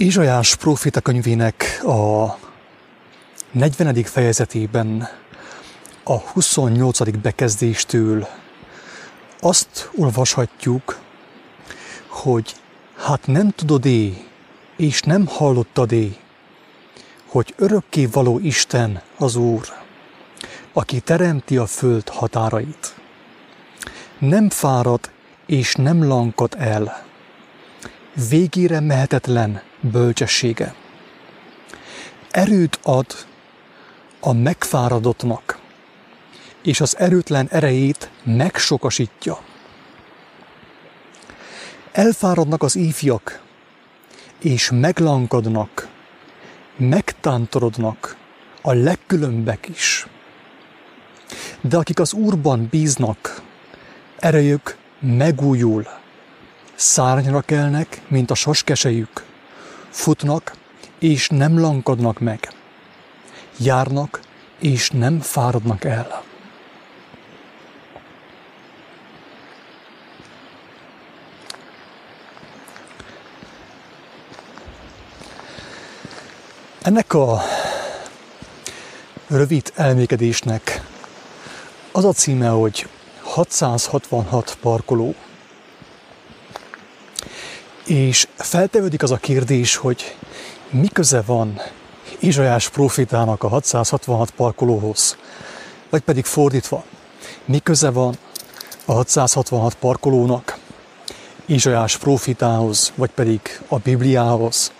Ézsajás profita könyvének a 40. fejezetében a 28. bekezdéstől azt olvashatjuk, hogy hát nem tudod-é, és nem hallottad-é, hogy örökké való Isten az Úr, aki teremti a föld határait. Nem fárad és nem lankad el. Végére mehetetlen bölcsessége. Erőt ad a megfáradottnak, és az erőtlen erejét megsokasítja. Elfáradnak az ifjak, és meglankadnak, megtántorodnak a legkülönbek is. De akik az Úrban bíznak, erejük megújul, szárnyra kelnek, mint a saskesejük, futnak, és nem lankadnak meg, járnak, és nem fáradnak el. Ennek a rövid elmékedésnek az a címe, hogy 666 parkoló. És feltevődik az a kérdés, hogy mi köze van Izsajás profitának a 666 parkolóhoz, vagy pedig fordítva, mi köze van a 666 parkolónak Izsajás profitához, vagy pedig a Bibliához,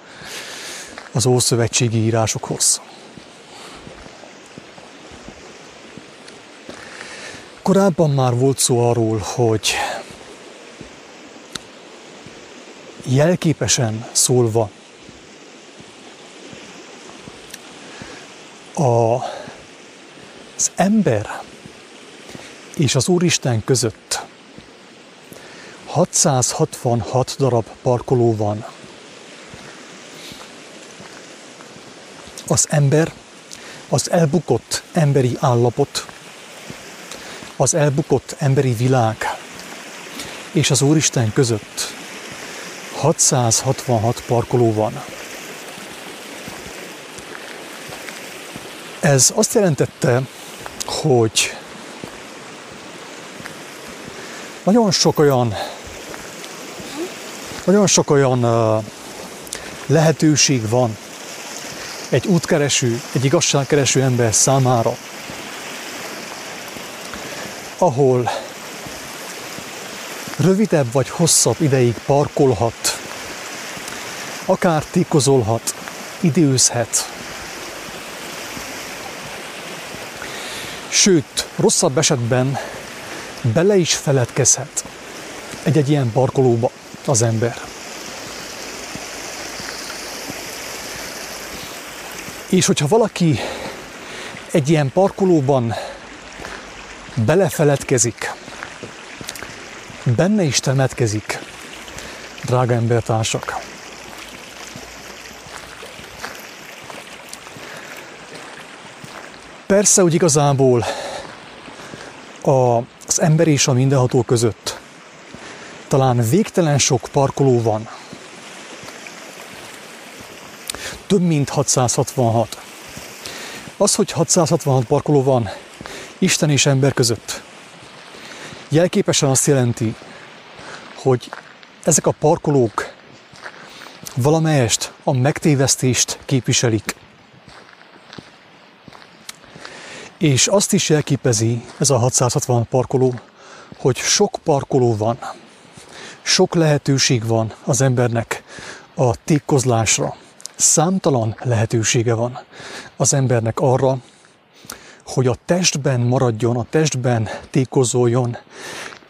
az Ószövetségi írásokhoz. Korábban már volt szó arról, hogy jelképesen szólva a, az ember és az Úristen között 666 darab parkoló van. Az ember, az elbukott emberi állapot, az elbukott emberi világ és az Úristen között 666 parkoló van. Ez azt jelentette, hogy nagyon sok olyan nagyon sok olyan lehetőség van egy útkereső, egy igazságkereső ember számára, ahol rövidebb vagy hosszabb ideig parkolhat, akár tékozolhat, időzhet. Sőt, rosszabb esetben bele is feledkezhet egy-egy ilyen parkolóba az ember. És hogyha valaki egy ilyen parkolóban belefeledkezik, benne is temetkezik, drága embertársak. Persze, hogy igazából a, az ember és a mindenható között talán végtelen sok parkoló van. Több mint 666. Az, hogy 666 parkoló van, Isten és ember között. Jelképesen azt jelenti, hogy ezek a parkolók valamelyest a megtévesztést képviselik. És azt is jelképezi ez a 660 parkoló, hogy sok parkoló van, sok lehetőség van az embernek a tékozlásra. Számtalan lehetősége van az embernek arra, hogy a testben maradjon, a testben tékozoljon,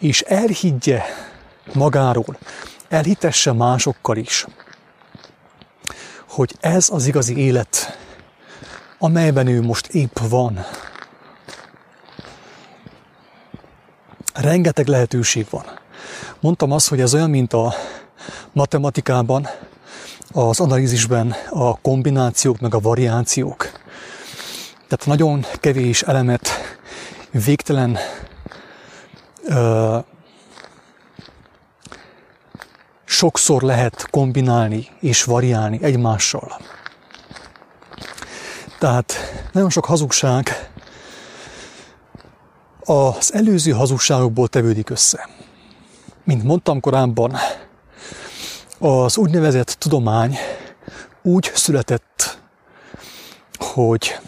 és elhiggye magáról, elhitesse másokkal is, hogy ez az igazi élet, amelyben ő most épp van. Rengeteg lehetőség van. Mondtam azt, hogy ez olyan, mint a matematikában, az analízisben a kombinációk meg a variációk. Tehát nagyon kevés elemet végtelen sokszor lehet kombinálni és variálni egymással. Tehát nagyon sok hazugság az előző hazugságokból tevődik össze. Mint mondtam korábban, az úgynevezett tudomány úgy született, hogy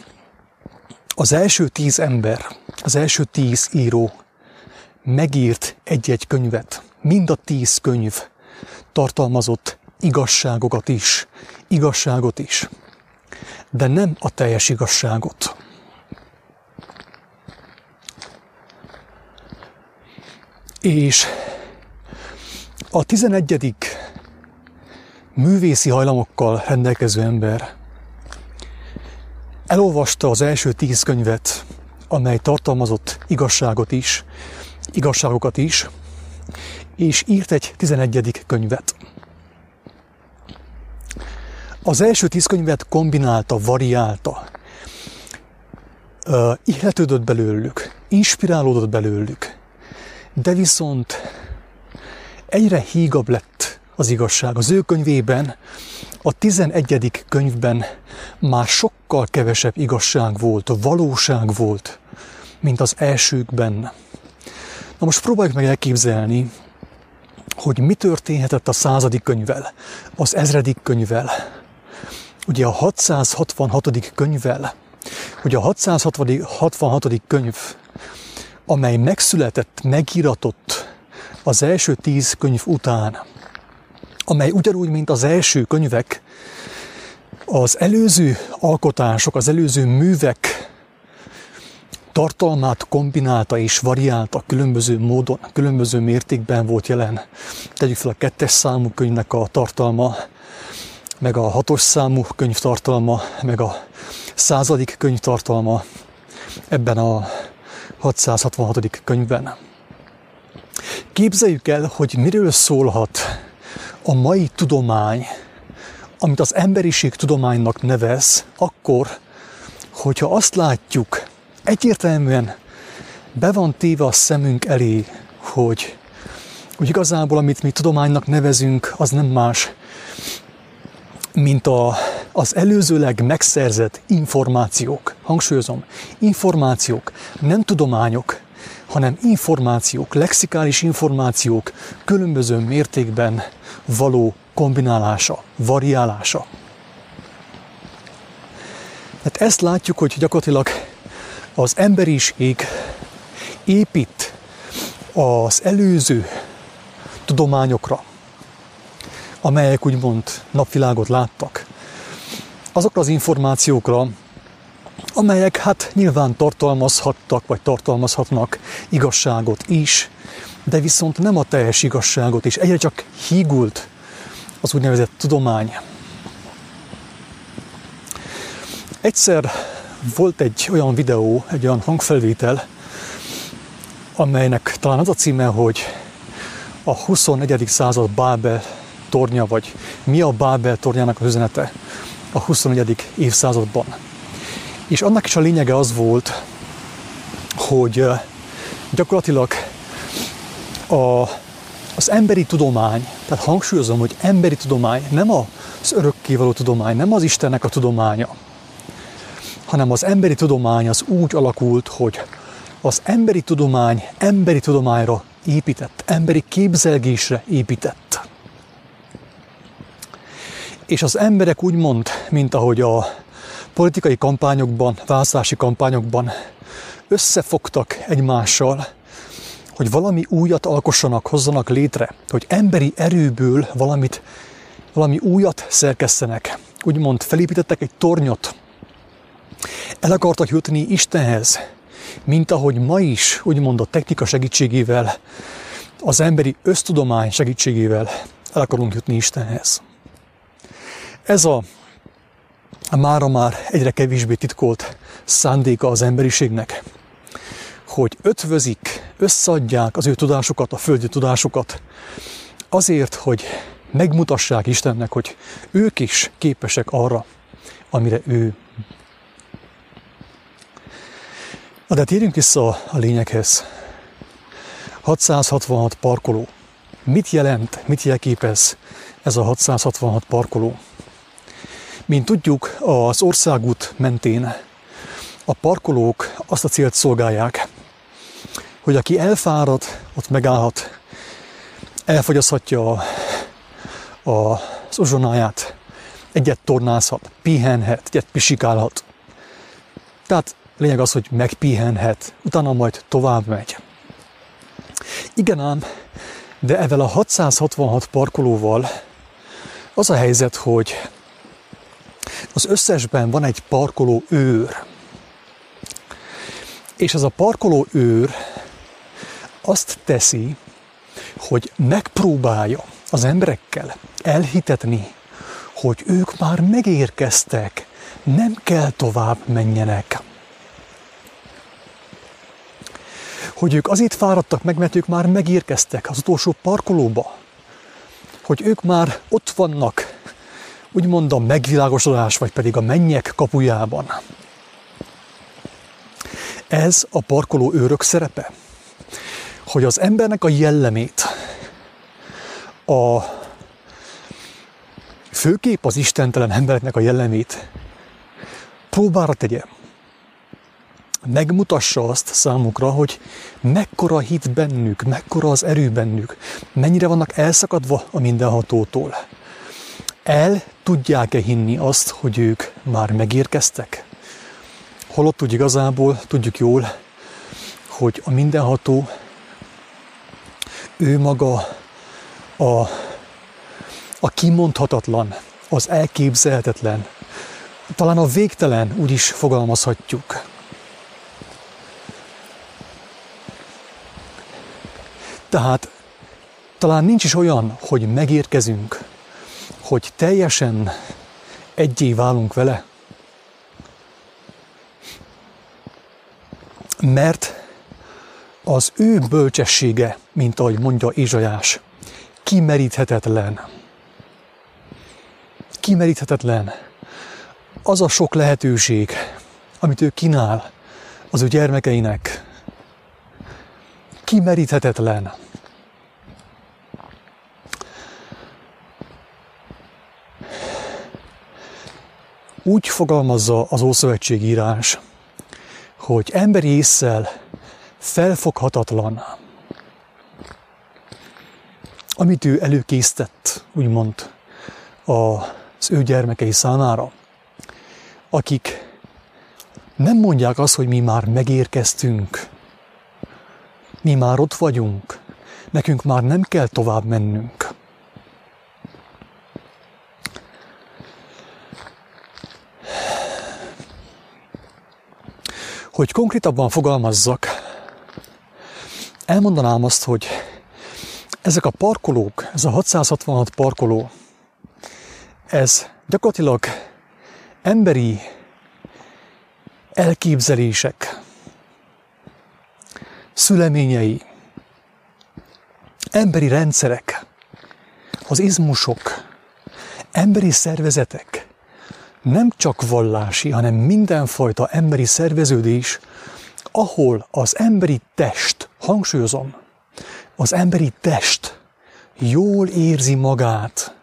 az első tíz ember, az első tíz író megírt egy-egy könyvet. Mind a tíz könyv tartalmazott igazságokat is, igazságot is, de nem a teljes igazságot. És a 11. művészi hajlamokkal rendelkező ember elolvasta az első tíz könyvet, amely tartalmazott igazságot is, igazságokat is, és írt egy 11. könyvet. Az első tíz könyvet kombinálta, variálta, uh, ihletődött belőlük, inspirálódott belőlük, de viszont egyre hígabb lett az igazság. Az ő könyvében, a 11. könyvben már sokkal kevesebb igazság volt, valóság volt, mint az elsőkben. Na most próbáljuk meg elképzelni, hogy mi történhetett a századik könyvvel, az ezredik könyvvel, ugye a 666. könyvvel, ugye a 666. könyv, amely megszületett, megíratott az első tíz könyv után, amely ugyanúgy, mint az első könyvek, az előző alkotások, az előző művek tartalmát kombinálta és variálta különböző módon, különböző mértékben volt jelen. Tegyük fel a kettes számú könyvnek a tartalma, meg a hatos számú könyv tartalma, meg a századik könyv tartalma ebben a 666. könyvben. Képzeljük el, hogy miről szólhat a mai tudomány, amit az emberiség tudománynak nevez, akkor, hogyha azt látjuk, egyértelműen be van téve a szemünk elé, hogy, hogy igazából amit mi tudománynak nevezünk, az nem más, mint a, az előzőleg megszerzett információk. Hangsúlyozom, információk, nem tudományok, hanem információk, lexikális információk különböző mértékben való kombinálása, variálása. Hát ezt látjuk, hogy gyakorlatilag az emberiség épít az előző tudományokra, amelyek úgymond napvilágot láttak, azokra az információkra, amelyek hát nyilván tartalmazhattak, vagy tartalmazhatnak igazságot is, de viszont nem a teljes igazságot, és egyre csak hígult az úgynevezett tudomány. Egyszer volt egy olyan videó, egy olyan hangfelvétel, amelynek talán az a címe, hogy a 21. század Bábel tornya, vagy mi a Bábel tornyának az üzenete a 21. évszázadban. És annak is a lényege az volt, hogy gyakorlatilag a, az emberi tudomány, tehát hangsúlyozom, hogy emberi tudomány, nem az örökkévaló tudomány, nem az Istennek a tudománya, hanem az emberi tudomány az úgy alakult, hogy az emberi tudomány emberi tudományra épített, emberi képzelgésre épített. És az emberek úgy mond, mint ahogy a politikai kampányokban, választási kampányokban összefogtak egymással, hogy valami újat alkossanak, hozzanak létre, hogy emberi erőből valamit, valami újat szerkesztenek. Úgymond felépítettek egy tornyot, el akartak jutni Istenhez, mint ahogy ma is, úgymond a technika segítségével, az emberi ösztudomány segítségével el akarunk jutni Istenhez. Ez a mára már egyre kevésbé titkolt szándéka az emberiségnek, hogy ötvözik, összeadják az ő tudásukat, a földi tudásukat, azért, hogy megmutassák Istennek, hogy ők is képesek arra, amire ő Na de térjünk vissza a lényeghez. 666 parkoló. Mit jelent, mit jelképez ez a 666 parkoló? Mint tudjuk, az országút mentén a parkolók azt a célt szolgálják, hogy aki elfárad, ott megállhat, elfogyaszthatja a, a, az uzsonáját, egyet tornázhat, pihenhet, egyet pisikálhat. Tehát lényeg az, hogy megpihenhet, utána majd tovább megy. Igen ám, de evel a 666 parkolóval az a helyzet, hogy az összesben van egy parkoló őr. És ez a parkoló őr azt teszi, hogy megpróbálja az emberekkel elhitetni, hogy ők már megérkeztek, nem kell tovább menjenek. Hogy ők azért fáradtak meg, mert ők már megérkeztek az utolsó parkolóba. Hogy ők már ott vannak, úgymond a megvilágosodás, vagy pedig a mennyek kapujában. Ez a parkoló őrök szerepe, hogy az embernek a jellemét, a főkép az istentelen embereknek a jellemét próbára tegye. Megmutassa azt számukra, hogy mekkora hit bennük, mekkora az erő bennük, mennyire vannak elszakadva a mindenhatótól. El tudják-e hinni azt, hogy ők már megérkeztek? Holott úgy igazából tudjuk jól, hogy a mindenható ő maga a, a kimondhatatlan, az elképzelhetetlen, talán a végtelen úgy is fogalmazhatjuk. Tehát talán nincs is olyan, hogy megérkezünk, hogy teljesen egyé válunk vele, mert az ő bölcsessége, mint ahogy mondja Izsajás, kimeríthetetlen. Kimeríthetetlen. Az a sok lehetőség, amit ő kínál az ő gyermekeinek, kimeríthetetlen. Úgy fogalmazza az Ószövetség írás, hogy emberi észsel felfoghatatlan, amit ő előkészített, úgymond, az ő gyermekei számára, akik nem mondják azt, hogy mi már megérkeztünk, mi már ott vagyunk, nekünk már nem kell tovább mennünk. Hogy konkrétabban fogalmazzak, elmondanám azt, hogy ezek a parkolók, ez a 666 parkoló, ez gyakorlatilag emberi elképzelések, szüleményei, emberi rendszerek, az izmusok, emberi szervezetek, nem csak vallási, hanem mindenfajta emberi szerveződés, ahol az emberi test, hangsúlyozom, az emberi test jól érzi magát,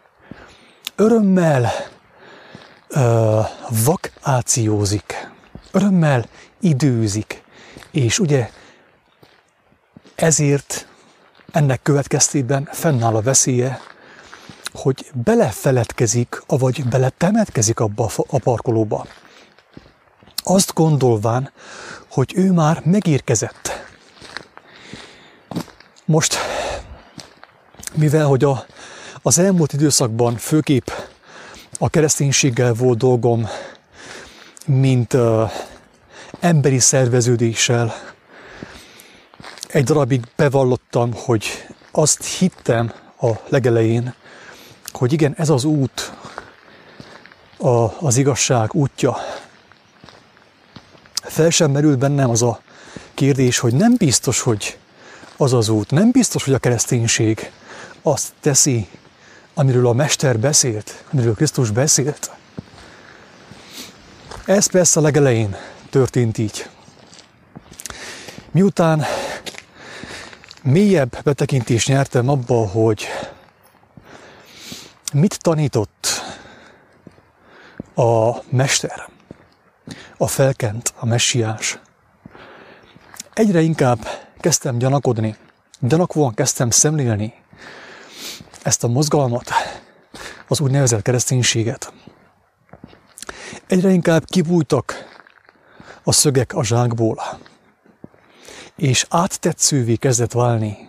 örömmel uh, vakációzik, örömmel időzik, és ugye ezért ennek következtében fennáll a veszélye, hogy belefeledkezik, vagy beletemetkezik abba a parkolóba. Azt gondolván, hogy ő már megérkezett. Most, mivel hogy a, az elmúlt időszakban főképp a kereszténységgel volt dolgom, mint uh, emberi szerveződéssel, egy darabig bevallottam, hogy azt hittem a legelején, hogy igen, ez az út, a, az igazság útja. Fel sem merült bennem az a kérdés, hogy nem biztos, hogy az az út, nem biztos, hogy a kereszténység azt teszi, amiről a Mester beszélt, amiről Krisztus beszélt. Ez persze a legelején történt így. Miután mélyebb betekintést nyertem abba, hogy mit tanított a mester, a felkent, a messiás. Egyre inkább kezdtem gyanakodni, gyanakvóan kezdtem szemlélni ezt a mozgalmat, az úgynevezett kereszténységet. Egyre inkább kibújtak a szögek a zsákból, és áttetszővé kezdett válni,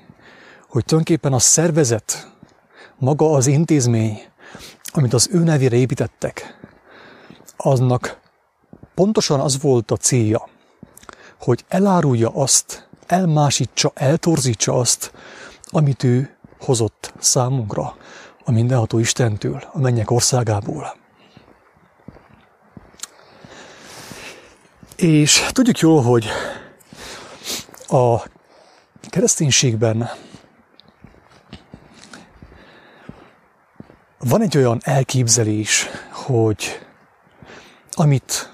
hogy tulajdonképpen a szervezet, maga az intézmény, amit az ő nevére építettek, aznak pontosan az volt a célja, hogy elárulja azt, elmásítsa, eltorzítsa azt, amit ő hozott számunkra a mindenható Istentől, a mennyek országából. És tudjuk jól, hogy a kereszténységben van egy olyan elképzelés, hogy amit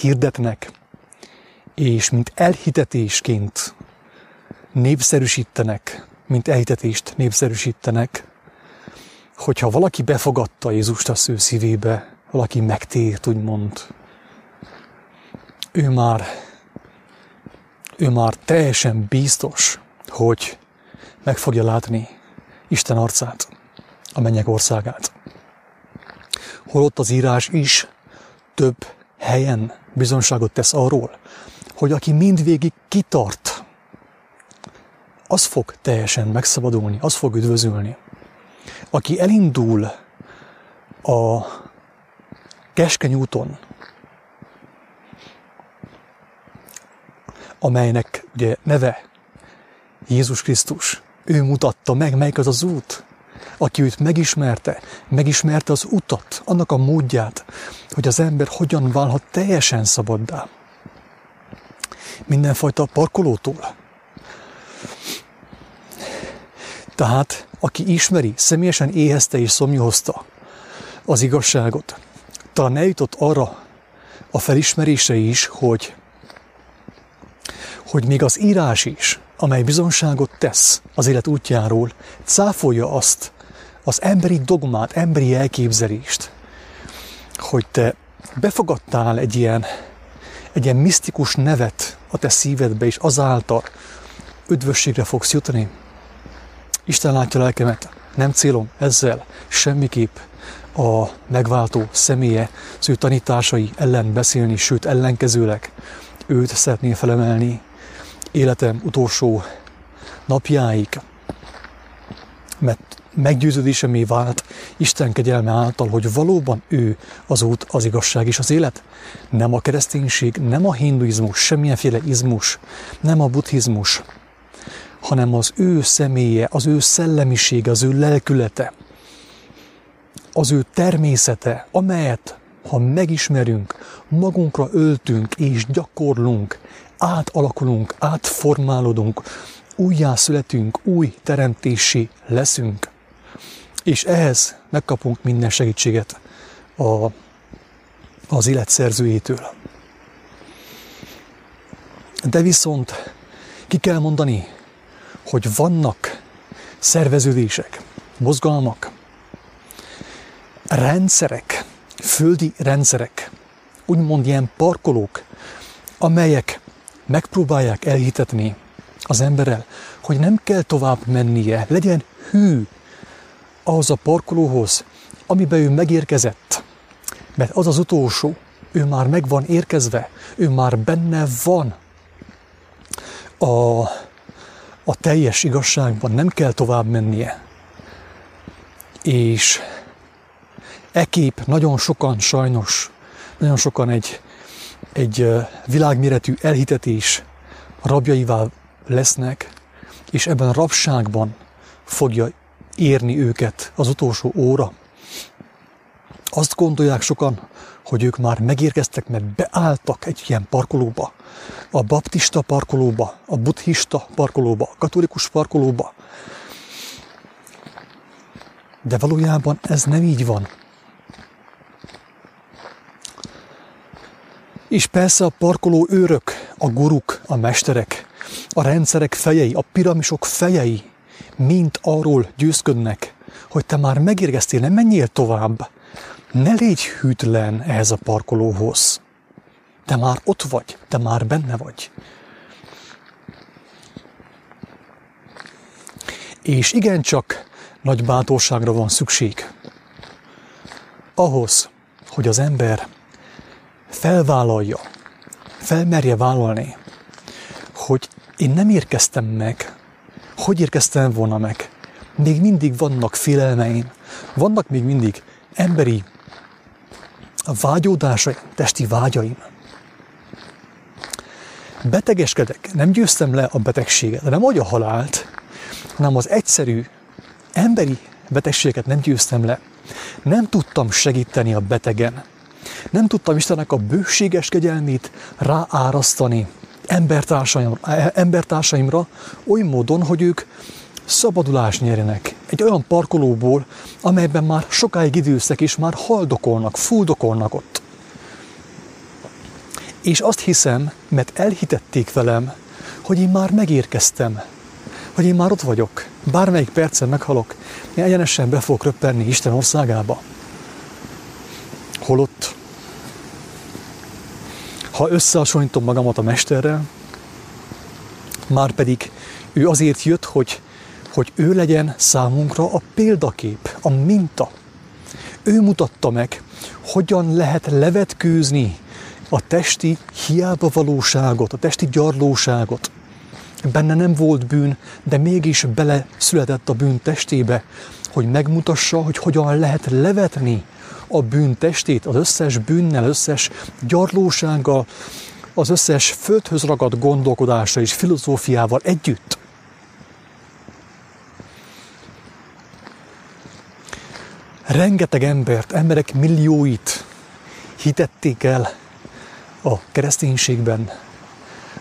hirdetnek, és mint elhitetésként népszerűsítenek, mint elhitetést népszerűsítenek, hogyha valaki befogadta Jézust a sző szívébe, valaki megtért, úgymond, ő már, ő már teljesen biztos, hogy meg fogja látni Isten arcát, a mennyek országát. Holott az írás is több helyen bizonságot tesz arról, hogy aki mindvégig kitart, az fog teljesen megszabadulni, az fog üdvözülni. Aki elindul a keskeny úton, amelynek ugye neve Jézus Krisztus, ő mutatta meg, melyik az az út, aki őt megismerte, megismerte az utat, annak a módját, hogy az ember hogyan válhat teljesen szabaddá. Mindenfajta parkolótól. Tehát, aki ismeri, személyesen éhezte és szomjúhozta az igazságot, talán eljutott arra a felismerése is, hogy, hogy még az írás is, amely bizonságot tesz az élet útjáról, cáfolja azt, az emberi dogmát, emberi elképzelést, hogy te befogadtál egy ilyen, egy ilyen misztikus nevet a te szívedbe, és azáltal üdvösségre fogsz jutni. Isten látja lelkemet, nem célom ezzel semmiképp a megváltó személye, az ő tanításai ellen beszélni, sőt ellenkezőleg őt szeretné felemelni életem utolsó napjáig, mert meggyőződésemé vált Isten kegyelme által, hogy valóban ő az út, az igazság és az élet. Nem a kereszténység, nem a hinduizmus, semmilyenféle izmus, nem a buddhizmus, hanem az ő személye, az ő szellemisége, az ő lelkülete, az ő természete, amelyet, ha megismerünk, magunkra öltünk és gyakorlunk, átalakulunk, átformálódunk, újjá születünk, új teremtési leszünk. És ehhez megkapunk minden segítséget a, az élet szerzőjétől. De viszont ki kell mondani, hogy vannak szerveződések, mozgalmak, rendszerek, földi rendszerek, úgymond ilyen parkolók, amelyek megpróbálják elhitetni az emberrel, hogy nem kell tovább mennie, legyen hű ahhoz a parkolóhoz, amiben ő megérkezett. Mert az az utolsó, ő már meg van érkezve, ő már benne van a, a teljes igazságban, nem kell tovább mennie. És e kép nagyon sokan sajnos, nagyon sokan egy, egy világméretű elhitetés rabjaivá lesznek, és ebben a rabságban fogja érni őket az utolsó óra. Azt gondolják sokan, hogy ők már megérkeztek, mert beálltak egy ilyen parkolóba, a baptista parkolóba, a buddhista parkolóba, a katolikus parkolóba. De valójában ez nem így van. És persze a parkoló őrök, a guruk, a mesterek, A rendszerek fejei, a piramisok fejei mind arról győzködnek, hogy te már megérkeztél, nem menjél tovább. Ne légy hűtlen ehhez a parkolóhoz. Te már ott vagy, te már benne vagy. És igencsak nagy bátorságra van szükség. Ahhoz, hogy az ember felvállalja, felmerje vállalni, hogy én nem érkeztem meg, hogy érkeztem volna meg. Még mindig vannak félelmeim, vannak még mindig emberi vágyódásaim, testi vágyaim. Betegeskedek, nem győztem le a betegséget, nem vagy a halált, hanem az egyszerű emberi betegséget nem győztem le. Nem tudtam segíteni a betegen. Nem tudtam Istennek a bőséges kegyelmét ráárasztani embertársaimra, embertársaimra oly módon, hogy ők szabadulást nyerjenek egy olyan parkolóból, amelyben már sokáig időszek és már haldokolnak, fuldokolnak ott. És azt hiszem, mert elhitették velem, hogy én már megérkeztem, hogy én már ott vagyok, bármelyik percen meghalok, én egyenesen be fogok röppenni Isten országába. Holott, ha összehasonlítom magamat a Mesterrel, már pedig ő azért jött, hogy, hogy ő legyen számunkra a példakép, a minta. Ő mutatta meg, hogyan lehet levetkőzni a testi hiába valóságot, a testi gyarlóságot, Benne nem volt bűn, de mégis bele született a bűn testébe, hogy megmutassa, hogy hogyan lehet levetni a bűn testét, az összes bűnnel, összes gyarlósággal, az összes földhöz ragadt gondolkodása és filozófiával együtt. Rengeteg embert, emberek millióit hitették el a kereszténységben,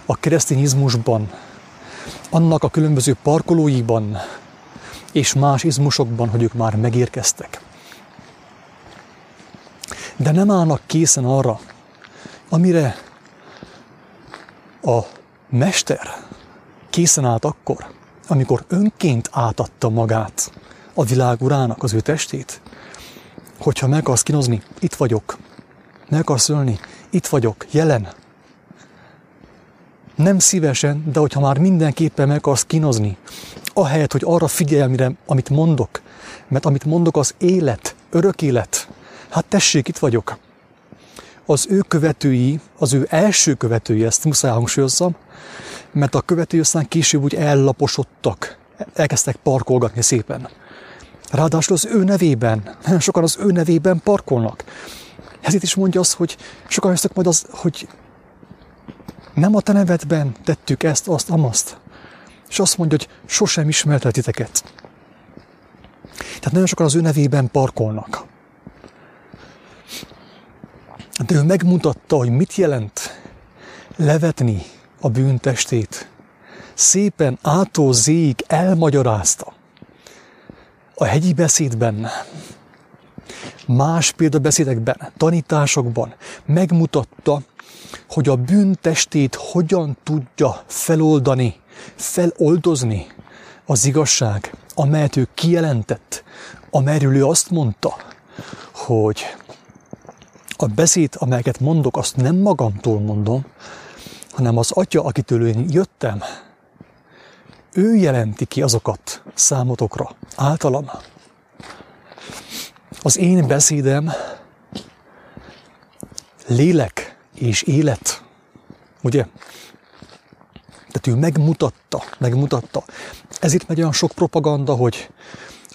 a keresztényizmusban, annak a különböző parkolóiban és más izmusokban, hogy ők már megérkeztek. De nem állnak készen arra, amire a mester készen állt akkor, amikor önként átadta magát a világ urának, az ő testét, hogyha meg akarsz kinozni, itt vagyok. Meg akarsz ölni, itt vagyok, jelen, nem szívesen, de hogyha már mindenképpen meg akarsz kínozni, ahelyett, hogy arra figyelj, amire, amit mondok, mert amit mondok az élet, örök élet, hát tessék, itt vagyok. Az ő követői, az ő első követői, ezt muszáj hangsúlyozzam, mert a követői aztán később úgy ellaposodtak, elkezdtek parkolgatni szépen. Ráadásul az ő nevében, nagyon sokan az ő nevében parkolnak. Ezért is mondja azt, hogy sokan hisznek majd az, hogy nem a te nevedben tettük ezt, azt, amazt. És azt mondja, hogy sosem ismerte titeket. Tehát nagyon sokan az ő nevében parkolnak. De ő megmutatta, hogy mit jelent levetni a bűntestét. Szépen ától elmagyarázta. A hegyi beszédben, más példabeszédekben, tanításokban megmutatta, hogy a bűntestét hogyan tudja feloldani, feloldozni az igazság, amelyet ő kijelentett, amelyről ő azt mondta, hogy a beszéd, amelyeket mondok, azt nem magamtól mondom, hanem az atya, akitől én jöttem, ő jelenti ki azokat számotokra, általam. Az én beszédem lélek és élet. Ugye? Tehát ő megmutatta, megmutatta. Ezért megy olyan sok propaganda, hogy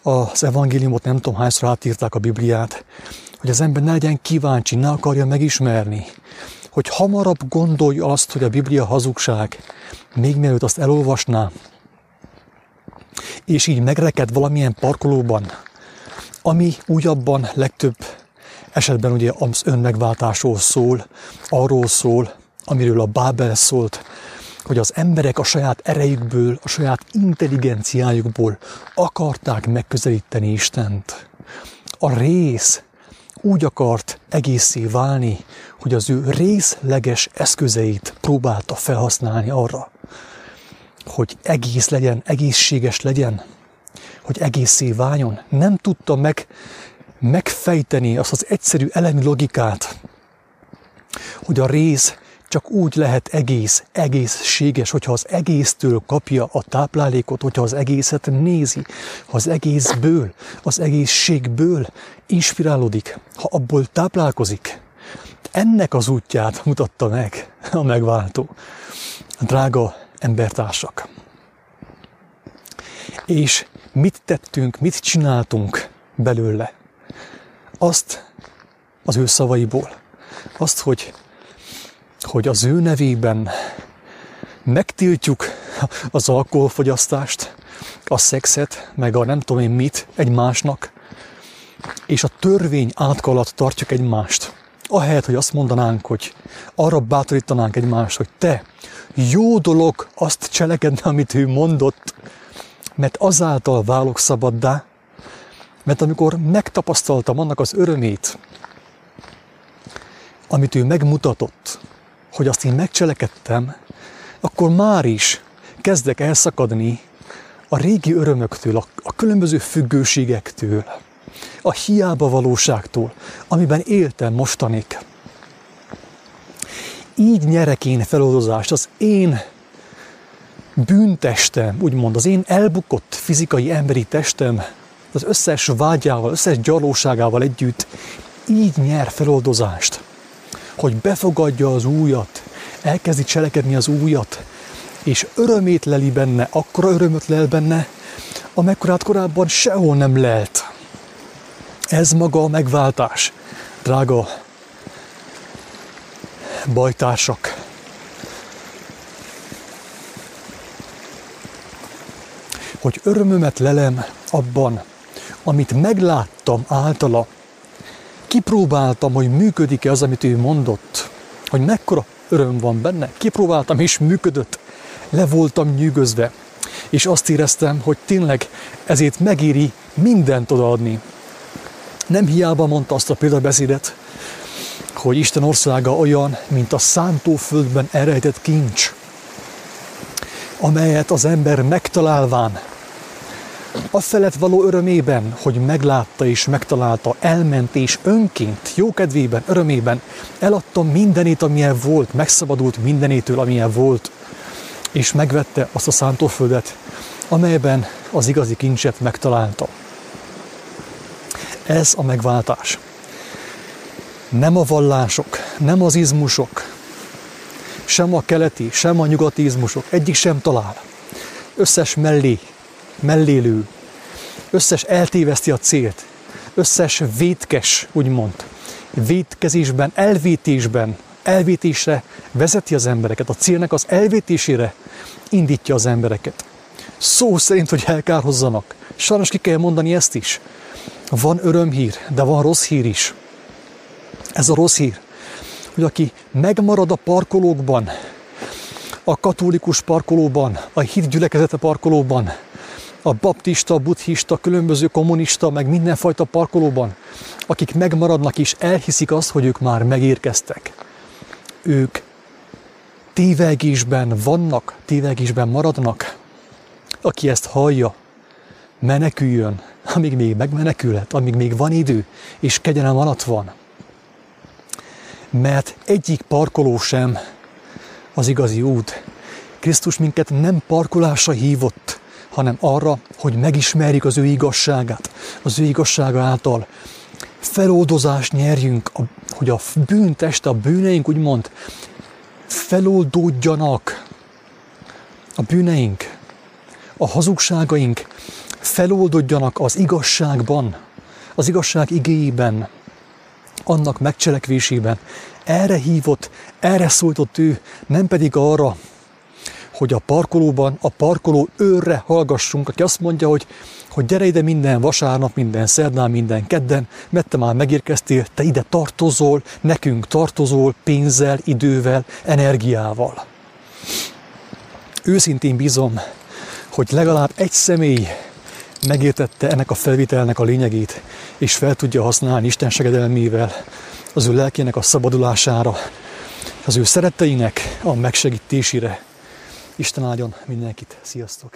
az evangéliumot nem tudom hányszor átírták a Bibliát, hogy az ember ne legyen kíváncsi, ne akarja megismerni, hogy hamarabb gondolja azt, hogy a Biblia hazugság, még mielőtt azt elolvasná, és így megreked valamilyen parkolóban, ami újabban legtöbb esetben ugye az önmegváltásról szól, arról szól, amiről a Bábel szólt, hogy az emberek a saját erejükből, a saját intelligenciájukból akarták megközelíteni Istent. A rész úgy akart egészé válni, hogy az ő részleges eszközeit próbálta felhasználni arra, hogy egész legyen, egészséges legyen, hogy egészé váljon. Nem tudta meg, megfejteni azt az egyszerű elemi logikát, hogy a rész csak úgy lehet egész, egészséges, hogyha az egésztől kapja a táplálékot, hogyha az egészet nézi, ha az egészből, az egészségből inspirálódik, ha abból táplálkozik. Ennek az útját mutatta meg a megváltó. Drága embertársak. És mit tettünk, mit csináltunk belőle? Azt az ő szavaiból, azt, hogy hogy az ő nevében megtiltjuk az alkoholfogyasztást, a szexet, meg a nem tudom én mit egymásnak, és a törvény átka alatt tartjuk egymást. Ahelyett, hogy azt mondanánk, hogy arra bátorítanánk egymást, hogy te, jó dolog azt cselekedni, amit ő mondott, mert azáltal válok szabaddá, mert amikor megtapasztaltam annak az örömét, amit ő megmutatott, hogy azt én megcselekedtem, akkor már is kezdek elszakadni a régi örömöktől, a, a különböző függőségektől, a hiába valóságtól, amiben éltem mostanig. Így nyerek én feloldozást az én bűntestem, úgymond az én elbukott fizikai emberi testem, az összes vágyával, összes gyarlóságával együtt így nyer feloldozást hogy befogadja az újat, elkezdi cselekedni az újat, és örömét leli benne, akkora örömöt lel benne, amekkorát korábban sehol nem lelt. Ez maga a megváltás, drága bajtársak. Hogy örömömet lelem abban, amit megláttam általa, kipróbáltam, hogy működik-e az, amit ő mondott, hogy mekkora öröm van benne. Kipróbáltam, és működött. Le voltam nyűgözve. És azt éreztem, hogy tényleg ezért megéri mindent odaadni. Nem hiába mondta azt a példabeszédet, hogy Isten országa olyan, mint a szántóföldben elrejtett kincs, amelyet az ember megtalálván a felett való örömében, hogy meglátta és megtalálta, elment és önként, jókedvében, örömében eladta mindenét, amilyen volt, megszabadult mindenétől, amilyen volt, és megvette azt a szántóföldet, amelyben az igazi kincset megtalálta. Ez a megváltás. Nem a vallások, nem az izmusok, sem a keleti, sem a nyugati izmusok, egyik sem talál. Összes mellé mellélő, összes eltéveszti a célt, összes vétkes, úgymond, vétkezésben, elvétésben, elvétésre vezeti az embereket, a célnak az elvétésére indítja az embereket. Szó szerint, hogy elkárhozzanak. Sajnos ki kell mondani ezt is. Van örömhír, de van rossz hír is. Ez a rossz hír, hogy aki megmarad a parkolókban, a katolikus parkolóban, a hitgyülekezete parkolóban, a baptista, buddhista, különböző kommunista, meg mindenfajta parkolóban, akik megmaradnak és elhiszik azt, hogy ők már megérkeztek. Ők tévegésben vannak, tévegésben maradnak. Aki ezt hallja, meneküljön, amíg még megmenekülhet, amíg még van idő, és kegyelem alatt van. Mert egyik parkoló sem az igazi út. Krisztus minket nem parkolásra hívott, hanem arra, hogy megismerjük az ő igazságát, az ő igazsága által feloldozást nyerjünk, hogy a bűnteste, a bűneink úgymond feloldódjanak. A bűneink, a hazugságaink feloldódjanak az igazságban, az igazság igéjében, annak megcselekvésében. Erre hívott, erre szólított ő, nem pedig arra, hogy a parkolóban, a parkoló őrre hallgassunk, aki azt mondja, hogy, hogy gyere ide minden vasárnap, minden szerdán, minden kedden, mert te már megérkeztél, te ide tartozol, nekünk tartozol pénzzel, idővel, energiával. Őszintén bízom, hogy legalább egy személy megértette ennek a felvitelnek a lényegét, és fel tudja használni Isten segedelmével az ő lelkének a szabadulására, az ő szeretteinek a megsegítésére Isten áldjon mindenkit, sziasztok!